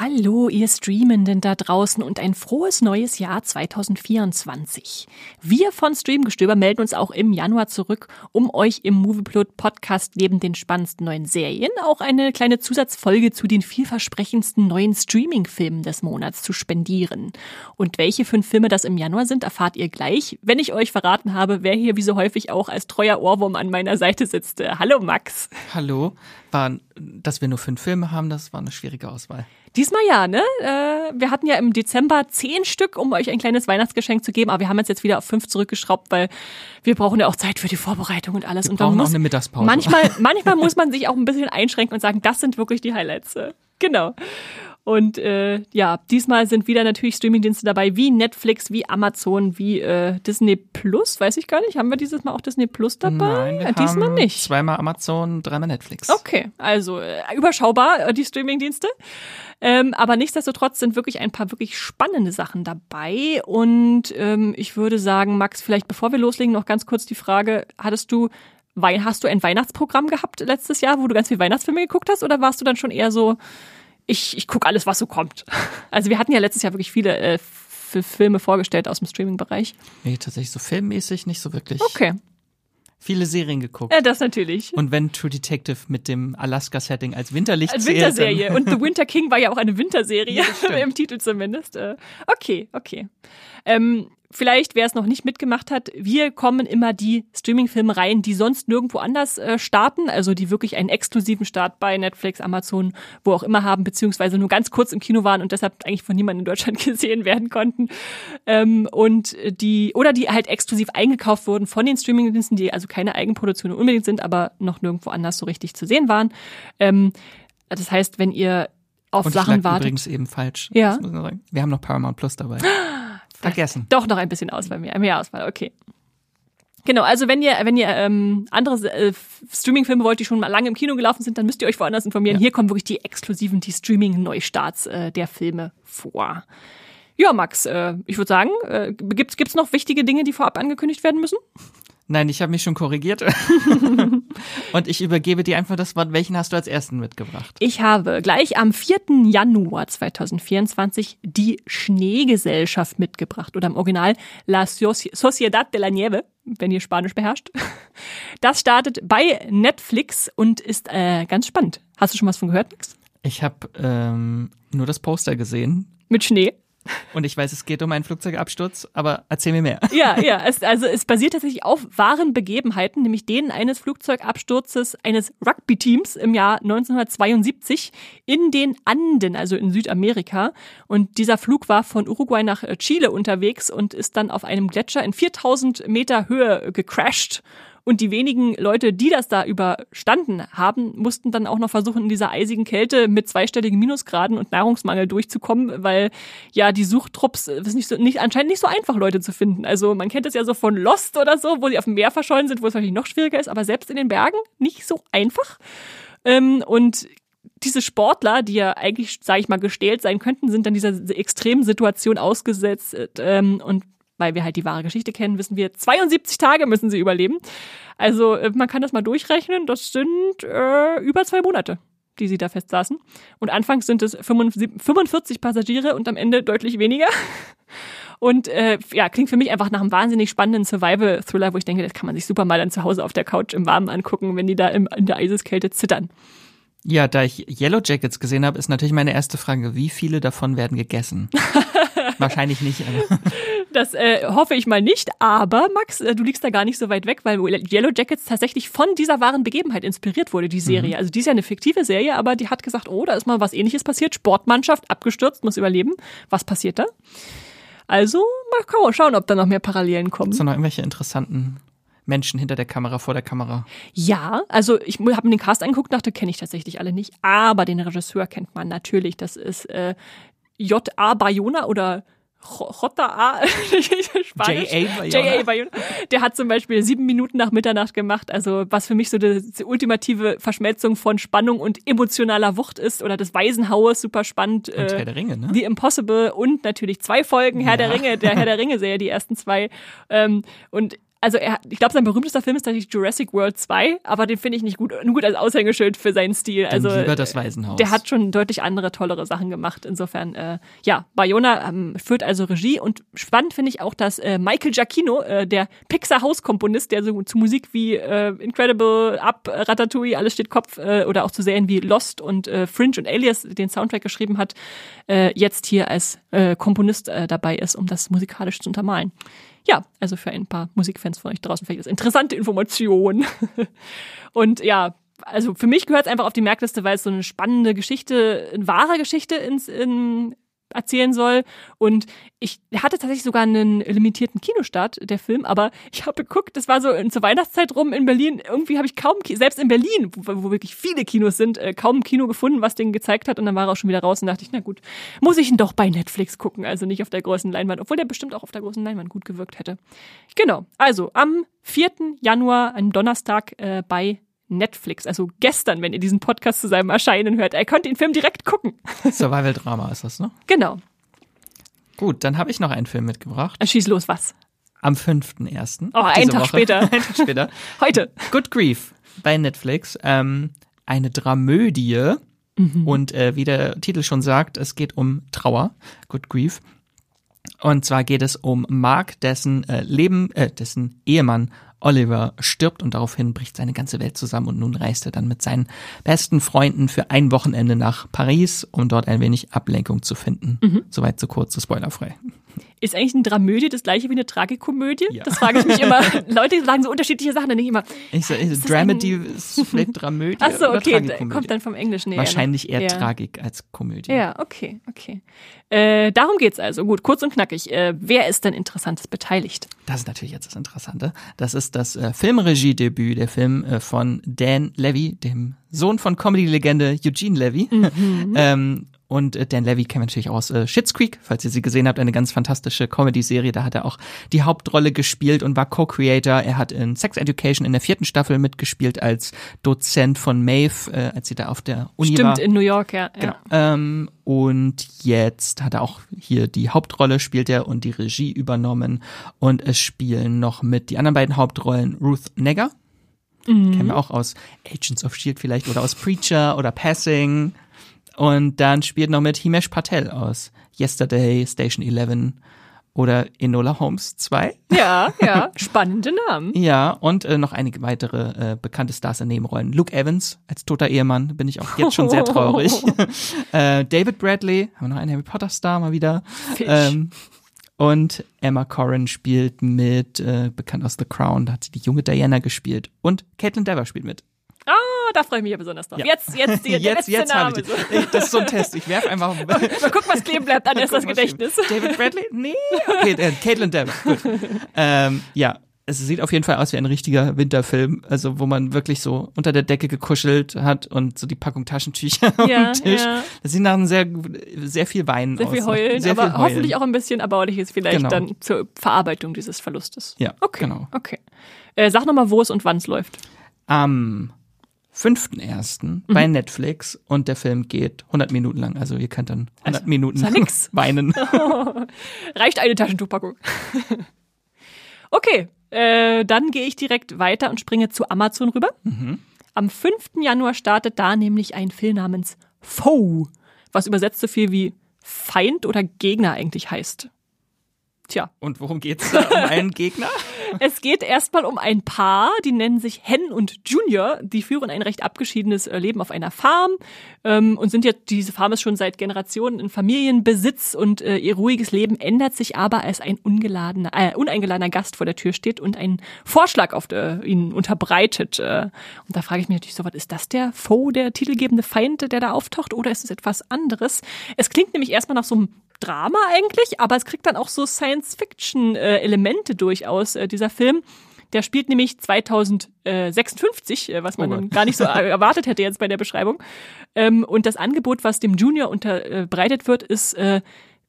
Hallo, ihr Streamenden da draußen und ein frohes neues Jahr 2024. Wir von Streamgestöber melden uns auch im Januar zurück, um euch im Movieplot Podcast neben den spannendsten neuen Serien auch eine kleine Zusatzfolge zu den vielversprechendsten neuen Streaming-Filmen des Monats zu spendieren. Und welche fünf Filme das im Januar sind, erfahrt ihr gleich, wenn ich euch verraten habe, wer hier wie so häufig auch als treuer Ohrwurm an meiner Seite sitzt. Hallo Max. Hallo. War, dass wir nur fünf Filme haben, das war eine schwierige Auswahl. Diesmal ja, ne? Äh, wir hatten ja im Dezember zehn Stück, um euch ein kleines Weihnachtsgeschenk zu geben, aber wir haben jetzt jetzt wieder auf fünf zurückgeschraubt, weil wir brauchen ja auch Zeit für die Vorbereitung und alles. Wir und brauchen muss, auch eine Mittagspause. Manchmal, manchmal muss man sich auch ein bisschen einschränken und sagen, das sind wirklich die Highlights. Genau. Und äh, ja, diesmal sind wieder natürlich Streamingdienste dabei, wie Netflix, wie Amazon, wie äh, Disney Plus. Weiß ich gar nicht. Haben wir dieses Mal auch Disney Plus dabei? Nein, wir diesmal haben nicht. Zweimal Amazon, dreimal Netflix. Okay, also äh, überschaubar, äh, die Streamingdienste. Ähm, aber nichtsdestotrotz sind wirklich ein paar wirklich spannende Sachen dabei. Und ähm, ich würde sagen, Max, vielleicht bevor wir loslegen, noch ganz kurz die Frage, hattest du hast du ein Weihnachtsprogramm gehabt letztes Jahr, wo du ganz viel Weihnachtsfilme geguckt hast, oder warst du dann schon eher so, ich, ich gucke alles, was so kommt? Also wir hatten ja letztes Jahr wirklich viele äh, Filme vorgestellt aus dem Streaming-Bereich. Nee, tatsächlich so filmmäßig nicht so wirklich. Okay, Viele Serien geguckt. ja, das natürlich. Und wenn True Detective mit dem Alaska-Setting als Winterlicht Als Winterserie. Und The Winter King war ja auch eine Winterserie, Ja, im Titel zumindest. Äh, Okay, okay. Ähm, vielleicht, wer es noch nicht mitgemacht hat, wir kommen immer die Streaming-Filme rein, die sonst nirgendwo anders äh, starten, also die wirklich einen exklusiven Start bei Netflix, Amazon, wo auch immer haben, beziehungsweise nur ganz kurz im Kino waren und deshalb eigentlich von niemandem in Deutschland gesehen werden konnten. Ähm, und die, oder die halt exklusiv eingekauft wurden von den Streaming-Diensten, die also keine Eigenproduktionen unbedingt sind, aber noch nirgendwo anders so richtig zu sehen waren. Ähm, das heißt, wenn ihr auf Und Sachen wartet. übrigens eben falsch. Ja. Wir haben noch Paramount Plus dabei. Vergessen. Doch noch ein bisschen Auswahl mehr, mehr Auswahl, okay. Genau, also wenn ihr, wenn ihr ähm, andere äh, Streaming-Filme wollt, die schon mal lange im Kino gelaufen sind, dann müsst ihr euch woanders informieren. Ja. Hier kommen wirklich die exklusiven, die Streaming-Neustarts äh, der Filme vor. Ja, Max, äh, ich würde sagen, äh, gibt's gibt's noch wichtige Dinge, die vorab angekündigt werden müssen? Nein, ich habe mich schon korrigiert. Und ich übergebe dir einfach das Wort. Welchen hast du als ersten mitgebracht? Ich habe gleich am 4. Januar 2024 die Schneegesellschaft mitgebracht oder im Original La Soci- Sociedad de la Nieve, wenn ihr Spanisch beherrscht. Das startet bei Netflix und ist äh, ganz spannend. Hast du schon was von gehört, Max? Ich habe ähm, nur das Poster gesehen Mit Schnee? Und ich weiß, es geht um einen Flugzeugabsturz, aber erzähl mir mehr. Ja, ja. Es, also es basiert tatsächlich auf wahren Begebenheiten, nämlich denen eines Flugzeugabsturzes eines Rugby-Teams im Jahr 1972 in den Anden, also in Südamerika. Und dieser Flug war von Uruguay nach äh, Chile unterwegs und ist dann auf einem Gletscher in 4000 Meter Höhe gecrashed. Und die wenigen Leute, die das da überstanden haben, mussten dann auch noch versuchen, in dieser eisigen Kälte mit zweistelligen Minusgraden und Nahrungsmangel durchzukommen, weil ja die Suchtrupps ist nicht so, nicht, anscheinend nicht so einfach, Leute zu finden. Also man kennt es ja so von Lost oder so, wo sie auf dem Meer verschollen sind, wo es natürlich noch schwieriger ist, aber selbst in den Bergen nicht so einfach. Ähm, und diese Sportler, die ja eigentlich, sage ich mal, gestählt sein könnten, sind dann dieser extremen Situation ausgesetzt ähm, und weil wir halt die wahre Geschichte kennen, wissen wir, 72 Tage müssen sie überleben. Also äh, man kann das mal durchrechnen, das sind äh, über zwei Monate, die sie da festsaßen. Und anfangs sind es 45 45 Passagiere und am Ende deutlich weniger. Und äh, ja, klingt für mich einfach nach einem wahnsinnig spannenden Survival-Thriller, wo ich denke, das kann man sich super mal dann zu Hause auf der Couch im Warmen angucken, wenn die da im, in der Eiseskälte zittern. Ja, da ich Yellow Jackets gesehen habe, ist natürlich meine erste Frage, wie viele davon werden gegessen? Wahrscheinlich nicht. Das äh, hoffe ich mal nicht, aber Max, äh, du liegst da gar nicht so weit weg, weil Yellow Jackets tatsächlich von dieser wahren Begebenheit inspiriert wurde, die Serie. Also die ist ja eine fiktive Serie, aber die hat gesagt, oh, da ist mal was ähnliches passiert. Sportmannschaft abgestürzt, muss überleben. Was passiert da? Also mal schauen, ob da noch mehr Parallelen kommen. so noch irgendwelche interessanten Menschen hinter der Kamera, vor der Kamera. Ja, also ich habe mir den Cast angeguckt, dachte, kenne ich tatsächlich alle nicht, aber den Regisseur kennt man natürlich. Das ist äh, J.A. Bayona oder J.A. Spanisch. J.A. Bayona. J.A. Bayona. Der hat zum Beispiel sieben Minuten nach Mitternacht gemacht, also was für mich so die, die ultimative Verschmelzung von Spannung und emotionaler Wucht ist oder des Waisenhaues, super spannend. Und äh, Herr der Ringe, ne? The Impossible und natürlich zwei Folgen Herr der Ja. Ringe, der Herr der Ringe-Serie, die ersten zwei. Ähm, und also er, ich glaube, sein berühmtester Film ist tatsächlich Jurassic World 2, aber den finde ich nicht gut, nur gut als Aushängeschild für seinen Stil. Also Dann lieber das Waisenhaus. der hat schon deutlich andere, tollere Sachen gemacht. Insofern, äh, ja, Bayona ähm, führt also Regie und spannend finde ich auch, dass äh, Michael Giacchino, äh, der Pixar-Hauskomponist, der so zu Musik wie äh, Incredible, Up, Ratatouille, alles steht Kopf äh, oder auch zu Serien wie Lost und äh, Fringe und Alias den Soundtrack geschrieben hat, äh, jetzt hier als äh, Komponist äh, dabei ist, um das musikalisch zu untermalen. Ja, also für ein paar Musikfans von euch draußen vielleicht ist interessante Information. und ja, also für mich gehört es einfach auf die Merkliste, weil es so eine spannende Geschichte, eine wahre Geschichte ins, in, erzählen soll. Und ich hatte tatsächlich sogar einen limitierten Kinostart, der Film, aber ich habe geguckt, das war so zur Weihnachtszeit rum in Berlin. Irgendwie habe ich kaum, selbst in Berlin, wo, wo, wirklich viele Kinos sind, äh, kaum ein Kino gefunden, was den gezeigt hat. Und dann war er auch schon wieder raus und dachte ich, na gut, muss ich ihn doch bei Netflix gucken, also nicht auf der großen Leinwand, obwohl der bestimmt auch auf der großen Leinwand gut gewirkt hätte. Genau, also am 4. Januar, einem Donnerstag, äh, bei Netflix, also gestern, wenn ihr diesen Podcast zu seinem Erscheinen hört. Ihr könnt den Film direkt gucken. Survival-Drama ist das, ne? Genau. Gut, dann habe ich noch einen Film mitgebracht. Schieß los, was? Am 5.1. Oh, einen Tag Woche. später. einen Tag später. Heute. Good Grief bei Netflix. Ähm, eine Dramödie. Mhm. Und äh, wie der Titel schon sagt, es geht um Trauer. Good Grief. Und zwar geht es um Mark, dessen äh, Leben, äh, dessen Ehemann Oliver stirbt und daraufhin bricht seine ganze Welt zusammen und nun reist er dann mit seinen besten Freunden für ein Wochenende nach Paris, um dort ein wenig Ablenkung zu finden. Mhm. Soweit so kurz, so spoilerfrei. Ist eigentlich eine Dramödie das gleiche wie eine Tragikomödie? Ja. Das frage ich mich immer. Leute sagen so unterschiedliche Sachen, dann denke ich immer. Ich sage, ist Dramedy ist vielleicht Dramödie. Ach so, okay, kommt dann vom Englischen her. Wahrscheinlich eher ja. Tragik als Komödie. Ja, okay, okay. Äh, darum geht's also. Gut, kurz und knackig. Äh, wer ist denn Interessantes beteiligt? Das ist natürlich jetzt das Interessante. Das ist das äh, Filmregiedebüt, der Film äh, von Dan Levy, dem Sohn von Comedy-Legende Eugene Levy. Mhm. ähm, und äh, Dan Levy kennen wir natürlich auch aus äh, Schitt's Creek, falls ihr sie gesehen habt, eine ganz fantastische Comedy-Serie. Da hat er auch die Hauptrolle gespielt und war Co-Creator. Er hat in Sex Education in der vierten Staffel mitgespielt als Dozent von Maeve, äh, als sie da auf der Uni Stimmt, war. Stimmt, in New York, ja. Genau. Ähm, und jetzt hat er auch hier die Hauptrolle spielt er und die Regie übernommen. Und es spielen noch mit die anderen beiden Hauptrollen Ruth Negger. Mhm. Kennen wir auch aus Agents of Shield vielleicht oder aus Preacher oder Passing. Und dann spielt noch mit Himesh Patel aus Yesterday, Station 11 oder Enola Holmes 2. Ja, ja, spannende Namen. ja, und äh, noch einige weitere äh, bekannte Stars in Nebenrollen. Luke Evans als toter Ehemann, bin ich auch jetzt schon sehr traurig. äh, David Bradley, haben wir noch einen Harry Potter Star mal wieder. Ähm, und Emma Corrin spielt mit, äh, bekannt aus The Crown, da hat sie die junge Diana gespielt. Und Caitlin Dever spielt mit. Ah, da freue ich mich ja besonders drauf. Ja. Jetzt, jetzt, die, jetzt, jetzt Name. Ich so. Das ist so ein Test. Ich werfe einfach. mal gucken, was kleben bleibt. Dann ist das Gedächtnis. David Bradley? Nee. Okay, äh, Caitlin Dever. Gut. Ähm, ja, es sieht auf jeden Fall aus wie ein richtiger Winterfilm, also wo man wirklich so unter der Decke gekuschelt hat und so die Packung Taschentücher ja, am Tisch. Ja. Das sieht nach einem sehr, sehr viel Weinen sehr aus. Viel heulen, sehr aber viel heulen. hoffentlich auch ein bisschen erbauliches vielleicht genau. dann zur Verarbeitung dieses Verlustes. Ja, okay. genau. Okay. Äh, sag nochmal, wo es und wann es läuft. Am 5.1. Mhm. bei Netflix und der Film geht 100 Minuten lang. Also ihr könnt dann 100 also, Minuten weinen. Reicht eine Taschentuchpackung. okay, äh, dann gehe ich direkt weiter und springe zu Amazon rüber. Mhm. Am 5. Januar startet da nämlich ein Film namens Foe, was übersetzt so viel wie Feind oder Gegner eigentlich heißt. Tja. Und worum geht's da? Um einen Gegner? es geht erstmal um ein Paar, die nennen sich Hen und Junior. Die führen ein recht abgeschiedenes äh, Leben auf einer Farm ähm, und sind jetzt, diese Farm ist schon seit Generationen in Familienbesitz und äh, ihr ruhiges Leben ändert sich aber, als ein ungeladener, äh, uneingeladener Gast vor der Tür steht und einen Vorschlag auf äh, ihnen unterbreitet. Äh. Und da frage ich mich natürlich so, was ist das der Foe, der titelgebende Feind, der da auftaucht, oder ist es etwas anderes? Es klingt nämlich erstmal nach so einem Drama eigentlich, aber es kriegt dann auch so Science-Fiction-Elemente durchaus, äh, dieser Film. Der spielt nämlich 2056, äh, was man oh gar nicht so erwartet hätte jetzt bei der Beschreibung. Ähm, und das Angebot, was dem Junior unterbreitet wird, ist äh,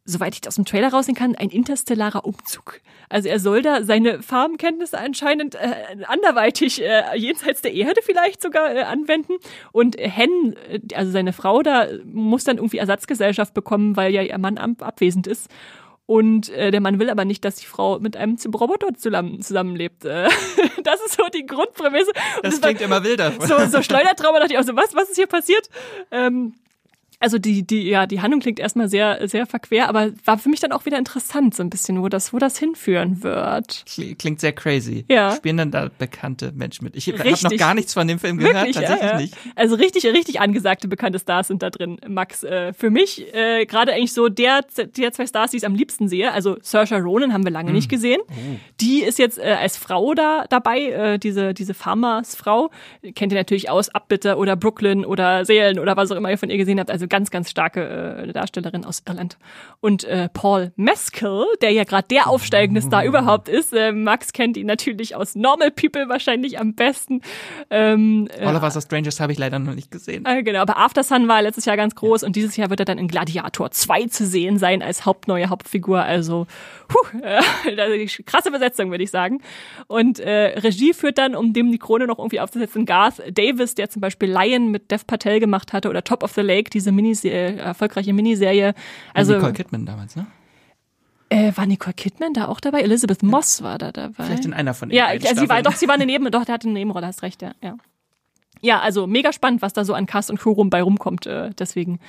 soweit ich das aus dem Trailer raussehen kann, ein interstellarer Umzug. Also er soll da seine Farbenkenntnisse anscheinend äh, anderweitig äh, jenseits der Erde vielleicht sogar äh, anwenden. Und Hen, äh, also seine Frau da, muss dann irgendwie Ersatzgesellschaft bekommen, weil ja ihr Mann ab abwesend ist. Und äh, der Mann will aber nicht, dass die Frau mit einem Roboter zusammen, zusammenlebt. Äh, das ist so die Grundprämisse. Und Das klingt immer wilder. so, so Schleudertrauma dachte ich auch so, was, was ist hier passiert? Ähm, also die, die, ja, die Handlung klingt erstmal sehr, sehr verquer, aber war für mich dann auch wieder interessant, so ein bisschen, wo das, wo das hinführen wird. Klingt sehr crazy. Ja. Spielen dann da bekannte Menschen mit? Ich habe noch gar nichts von dem Film gehört, Wirklich, tatsächlich ja, ja. nicht. Also richtig, richtig angesagte bekannte Stars sind da drin, Max. Äh, für mich äh, gerade eigentlich so der, der zwei Stars, die ich am liebsten sehe. Also Saoirse Ronan haben wir lange Hm. nicht gesehen. Oh. Die ist jetzt äh, als Frau da dabei, äh, diese diese Farmersfrau. Kennt ihr natürlich aus Abbitte oder Brooklyn oder Seelen oder was auch immer ihr von ihr gesehen habt. Also ganz, ganz starke äh, Darstellerin aus Irland. Und äh, Paul Mescal, der ja gerade der aufsteigende Star Oh. überhaupt ist. Äh, Max kennt ihn natürlich aus Normal People wahrscheinlich am besten. Ähm, äh, All of Us are Strangers habe ich leider noch nicht gesehen. äh, genau, aber After Sun war letztes Jahr ganz groß und dieses Jahr wird er dann in Gladiator 2 zu sehen sein als hauptneue Hauptfigur. Also, puh, äh, krasse Besetzung, würde ich sagen. Und äh, Regie führt dann, um dem die Krone noch irgendwie aufzusetzen, Garth Davis, der zum Beispiel Lion mit Dev Patel gemacht hatte oder Top of the Lake, diese Miniserie, erfolgreiche Miniserie. Also, Nicole Kidman damals, ne? äh, war Nicole Kidman da auch dabei? Elizabeth Moss war da dabei. Vielleicht in einer von den Ja, ja sie war doch, sie war eine Neben, doch, der hatte eine Nebenrolle, hast recht, ja. Ja, ja also mega spannend, was da so an Cast und Crew rum bei rumkommt. Äh, deswegen,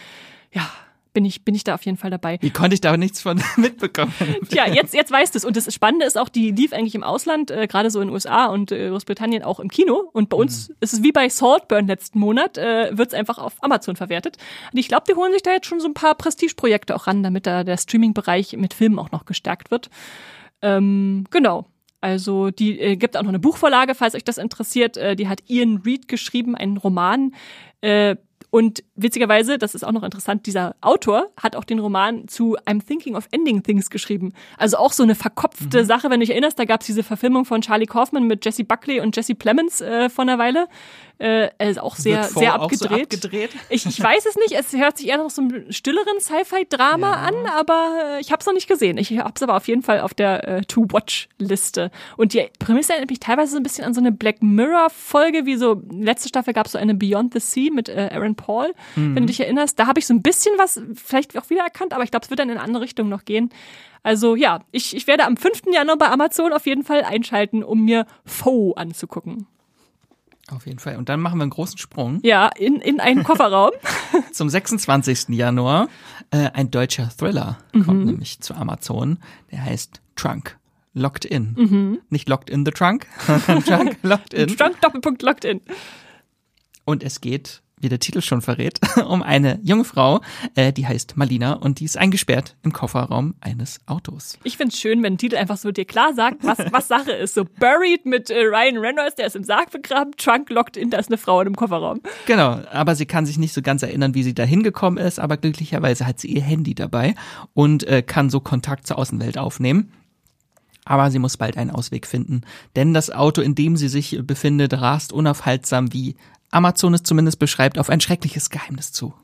ja, bin ich, bin ich da auf jeden Fall dabei. Wie konnte ich da nichts von mitbekommen? Tja, jetzt, jetzt weißt du es. Und das Spannende ist auch, die lief eigentlich im Ausland, äh, gerade so in den USA und äh, Großbritannien auch im Kino. Und bei uns ist es wie bei Saltburn letzten Monat, äh, wird es einfach auf Amazon verwertet. Und ich glaube, die holen sich da jetzt schon so ein paar Prestigeprojekte auch ran, damit da der Streaming-Bereich mit Filmen auch noch gestärkt wird. Ähm, genau. Also die äh, gibt auch noch eine Buchvorlage, falls euch das interessiert. Äh, die hat Ian Reed geschrieben, einen Roman. Äh, und witzigerweise, das ist auch noch interessant, dieser Autor hat auch den Roman zu I'm Thinking of Ending Things geschrieben. Also auch so eine verkopfte Mhm. Sache, wenn du dich erinnerst, da gab es diese Verfilmung von Charlie Kaufman mit Jesse Buckley und Jesse Plemons äh, vor einer Weile. Äh, er ist auch sehr, sehr auch so abgedreht. abgedreht? Ich, ich weiß es nicht, es hört sich eher noch so einem stilleren Sci-Fi-Drama an, aber äh, ich habe es noch nicht gesehen. Ich habe es aber auf jeden Fall auf der äh, To-Watch-Liste. Und die Prämisse erinnert mich teilweise so ein bisschen an so eine Black Mirror-Folge, wie so, letzte Staffel gab es so eine Beyond the Sea mit äh, Aaron Paul, wenn du dich erinnerst. Da habe ich so ein bisschen was vielleicht auch wiedererkannt, aber ich glaube, es wird dann in eine andere Richtung noch gehen. Also ja, ich, ich werde am 5. Januar bei Amazon auf jeden Fall einschalten, um mir Foe anzugucken. Auf jeden Fall. Und dann machen wir einen großen Sprung Ja, in, in einen Kofferraum. zum 26. Januar. Äh, ein deutscher Thriller kommt Mhm. nämlich zu Amazon. Der heißt Trunk. Locked in. Mhm. Nicht Locked in the Trunk, Trunk Locked in. Drunk Doppelpunkt Locked in. Und es geht, wie der Titel schon verrät, um eine junge Frau, äh, die heißt Malina und die ist eingesperrt im Kofferraum eines Autos. Ich find's schön, wenn ein Titel einfach so dir klar sagt, was, was Sache ist. So Buried mit äh, Ryan Reynolds, der ist im Sarg begraben, Trunk locked in, da ist eine Frau in einem Kofferraum. Genau, aber sie kann sich nicht so ganz erinnern, wie sie da hingekommen ist, aber glücklicherweise hat sie ihr Handy dabei und äh, kann so Kontakt zur Außenwelt aufnehmen. Aber sie muss bald einen Ausweg finden, denn das Auto, in dem sie sich befindet, rast unaufhaltsam, wie Amazon es zumindest beschreibt, auf ein schreckliches Geheimnis zu.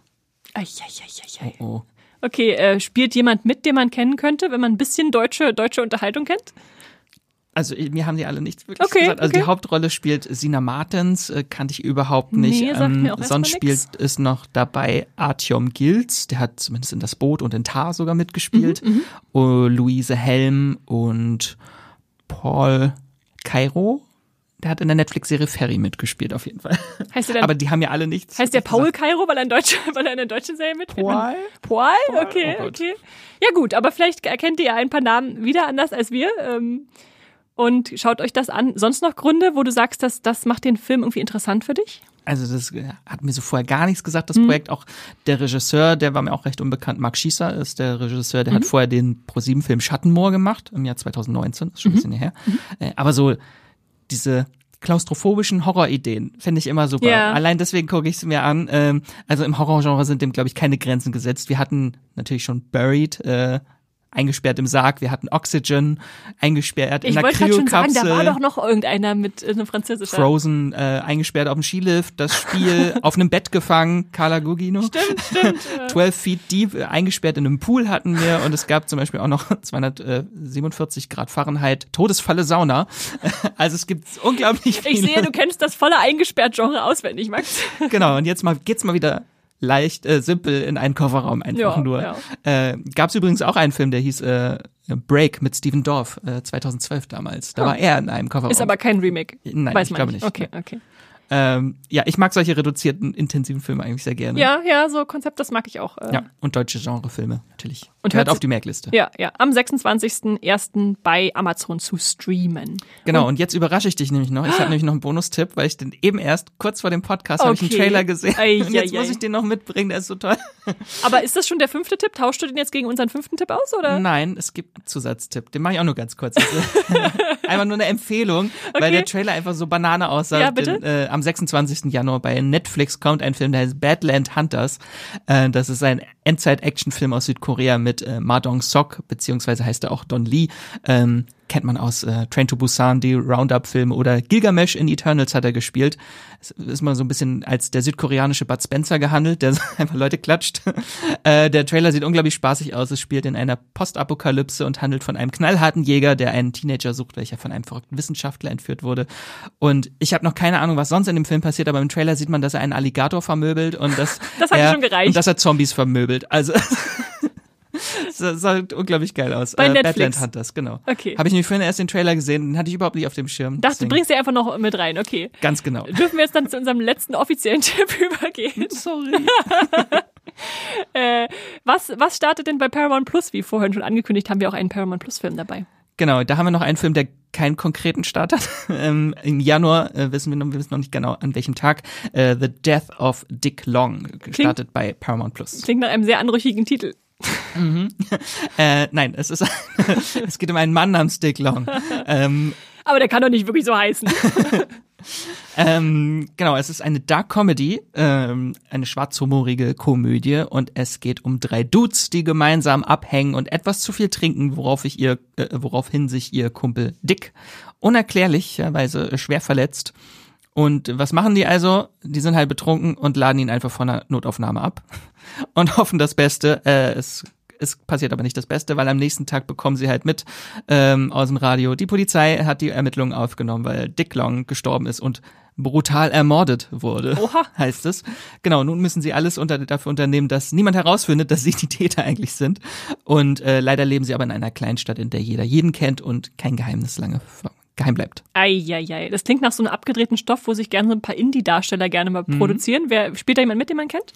Eieieiei. Oh. Okay, äh, spielt jemand mit, den man kennen könnte, wenn man ein bisschen deutsche, deutsche Unterhaltung kennt? Also eh, mir haben die alle nichts wirklich Okay, gesagt. Also okay. die Hauptrolle spielt Sina Martens, äh, kannte ich überhaupt nicht. Nee, sagt mir auch sonst spielt nix. es noch dabei Artyom Gils, der hat zumindest in das Boot und in Tar sogar mitgespielt. Mhm, Oh, Luise Helm und Paul Cairo. Der hat in der Netflix-Serie Ferry mitgespielt, auf jeden Fall. Heißt der, dann, Aber die haben ja alle nichts. heißt der Paul. Cairo, weil er, in Deutsch, weil er in der deutschen Serie mitspielt? Paul? Paul? Okay, oh okay. Ja gut, aber vielleicht erkennt ihr ja ein paar Namen wieder anders als wir. Ähm, und schaut euch das an. Sonst noch Gründe, wo du sagst, dass das macht den Film irgendwie interessant für dich? Also das äh, hat mir so vorher gar nichts gesagt, Mhm. das Projekt. Auch der Regisseur, der war mir auch recht unbekannt. Mark Schießer ist der Regisseur, der Mhm. hat vorher den ProSieben-Film Schattenmoor gemacht im Jahr 2019, ist schon Mhm. ein bisschen her. Äh, Aber so diese klaustrophobischen Horrorideen finde ich immer super. Ja. Allein deswegen gucke ich es mir an. Ähm, Also im Horrorgenre sind dem, glaube ich, keine Grenzen gesetzt. Wir hatten natürlich schon Buried, äh, eingesperrt im Sarg. Wir hatten Oxygen, eingesperrt in Ich einer schon sagen, Kryokapsel. da war doch noch irgendeiner mit äh, einem französischen. Frozen äh, eingesperrt auf dem Skilift, das Spiel auf einem Bett gefangen, Carla Gugino. Stimmt, stimmt. äh. 12 Feet Deep äh, eingesperrt in einem Pool hatten wir und es gab zum Beispiel auch noch 247 Grad Fahrenheit, Todesfalle Sauna. Also es gibt unglaublich viele. Ich sehe, du kennst das volle Eingesperrt-Genre auswendig, Max. Genau, und jetzt mal geht's mal wieder leicht äh, simpel in einen Kofferraum einfach Ja, nur. ja. Äh, Gab es übrigens auch einen Film, der hieß äh, Break mit Steven Dorff, äh, 2012 damals. Da war er in einem Kofferraum. Ist aber kein Remake. Nein, Weiß ich glaube nicht. Okay, okay. Ähm, ja, ich mag solche reduzierten, intensiven Filme eigentlich sehr gerne. Ja, ja, so Konzept, das mag ich auch. äh. Ja, und deutsche Genrefilme, natürlich. Und Gehört hört auf die Merkliste. Ja, ja. Am 26.01. bei Amazon zu streamen. Genau, und jetzt überrasche ich dich nämlich noch. Ich habe nämlich noch einen Bonustipp, weil ich den eben erst kurz vor dem Podcast habe ich einen Okay. Trailer gesehen. Ei, und jetzt ei, muss ich den noch mitbringen, der ist so toll. Aber ist das schon der fünfte Tipp? Tauschst du den jetzt gegen unseren fünften Tipp aus, oder? Nein, es gibt einen Zusatztipp. Den mache ich auch nur ganz kurz. Ist, einfach nur eine Empfehlung, weil Okay. der Trailer einfach so Banane aussah. Ja, bitte? Den, äh, am 26. Januar bei Netflix kommt ein Film, der heißt Badland Hunters. Äh, das ist ein Endzeit-Action-Film aus Südkorea mit äh, Ma Dong-sok, beziehungsweise heißt er auch Don Lee. Ähm, kennt man aus äh, Train to Busan, die Roundup-Filme oder Gilgamesh in Eternals hat er gespielt. Es ist mal so ein bisschen als der südkoreanische Bud Spencer gehandelt, der einfach Leute klatscht. äh, der Trailer sieht unglaublich spaßig aus. Es spielt in einer Postapokalypse und handelt von einem knallharten Jäger, der einen Teenager sucht, welcher von einem verrückten Wissenschaftler entführt wurde. Und ich habe noch keine Ahnung, was sonst in dem Film passiert, aber im Trailer sieht man, dass er einen Alligator vermöbelt und dass Das hat er, schon gereicht. und dass er Zombies vermöbelt. Also Das sah unglaublich geil aus. Bei äh, Netflix. Badland Hunters, genau. Okay. Habe ich nämlich vorhin erst den Trailer gesehen, den hatte ich überhaupt nicht auf dem Schirm. Dachte, du bringst sie einfach noch mit rein, okay. Ganz genau. Dürfen wir jetzt dann zu unserem letzten offiziellen Tipp übergehen? Sorry. Äh, was, was startet denn bei Paramount Plus? Wie vorhin schon angekündigt, haben wir auch einen Paramount Plus Film dabei. Genau, da haben wir noch einen Film, der keinen konkreten Start hat. Ähm, Im Januar äh, wissen wir noch, wir wissen noch nicht genau an welchem Tag. Äh, The Death of Dick Long gestartet bei Paramount Plus. Klingt nach einem sehr anrüchigen Titel. Äh, nein, es ist es geht um einen Mann namens Dick Long. Ähm, Aber der kann doch nicht wirklich so heißen. Ähm, genau, es ist eine Dark Comedy, ähm, eine schwarzhumorige Komödie und es geht um drei Dudes, die gemeinsam abhängen und etwas zu viel trinken, worauf ich ihr, äh, woraufhin sich ihr Kumpel Dick unerklärlicherweise schwer verletzt. Und was machen die also? Die sind halt betrunken und laden ihn einfach von einer Notaufnahme ab und hoffen das Beste. Äh, es es passiert aber nicht das Beste, weil am nächsten Tag bekommen sie halt mit ähm, aus dem Radio. Die Polizei hat die Ermittlungen aufgenommen, weil Dick Long gestorben ist und brutal ermordet wurde, Oha. heißt es. Genau, nun müssen sie alles unter, dafür unternehmen, dass niemand herausfindet, dass sie die Täter eigentlich sind. Und äh, leider leben sie aber in einer Kleinstadt, in der jeder jeden kennt und kein Geheimnis lange geheim bleibt. Eieiei. Das klingt nach so einem abgedrehten Stoff, wo sich gerne so ein paar Indie-Darsteller gerne mal Mhm. produzieren. Wer spielt da jemand mit, den man kennt?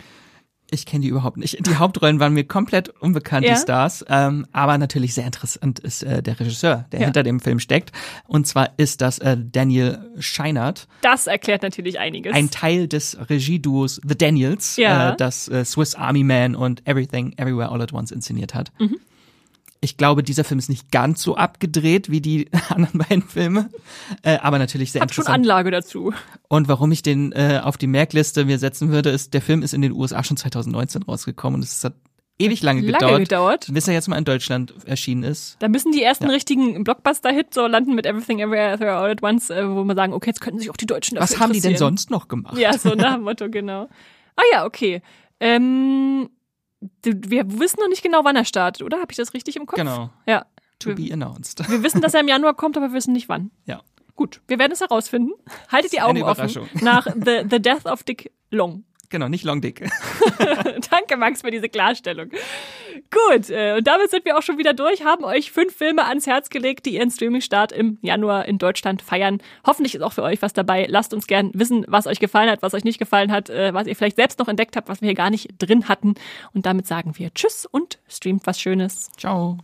Ich kenne die überhaupt nicht. Die Hauptrollen waren mir komplett unbekannt, Ja. die Stars. Ähm, aber natürlich sehr interessant ist äh, der Regisseur, der Ja. hinter dem Film steckt. Und zwar ist das äh, Daniel Scheinert, Das erklärt natürlich einiges. ein Teil des Regieduos The Daniels, Ja. äh, das äh, Swiss Army Man und Everything Everywhere All at Once inszeniert hat. Mhm. Ich glaube, dieser Film ist nicht ganz so abgedreht wie die anderen beiden Filme, äh, aber natürlich sehr Hat schon interessant. Anlage dazu. Und warum ich den äh, auf die Merkliste mir setzen würde, ist, der Film ist in den USA schon 2019 rausgekommen und es hat ewig lange, Lange gedauert, gedauert. bis er jetzt mal in Deutschland erschienen ist. Da müssen die ersten richtigen Blockbuster-Hits so landen mit Everything Everywhere All at Once, äh, wo man sagen, okay, jetzt könnten sich auch die Deutschen dafür Was haben die denn sonst noch gemacht? Ja, so nach dem Motto, genau. Ah ja, okay. Ähm, wir wissen noch nicht genau, wann er startet, oder? Habe ich das richtig im Kopf? Genau. Ja. To be announced. Wir wissen, dass er im Januar kommt, aber wir wissen nicht wann. Ja. Gut, wir werden es herausfinden. Haltet die Augen offen nach The, The Death of Dick Long. Genau, nicht Long Dick. Danke, Max, für diese Klarstellung. Gut, äh, und damit sind wir auch schon wieder durch, haben euch fünf Filme ans Herz gelegt, die ihren Streaming-Start im Januar in Deutschland feiern. Hoffentlich ist auch für euch was dabei. Lasst uns gern wissen, was euch gefallen hat, was euch nicht gefallen hat, äh, was ihr vielleicht selbst noch entdeckt habt, was wir hier gar nicht drin hatten. Und damit sagen wir Tschüss und streamt was Schönes. Ciao.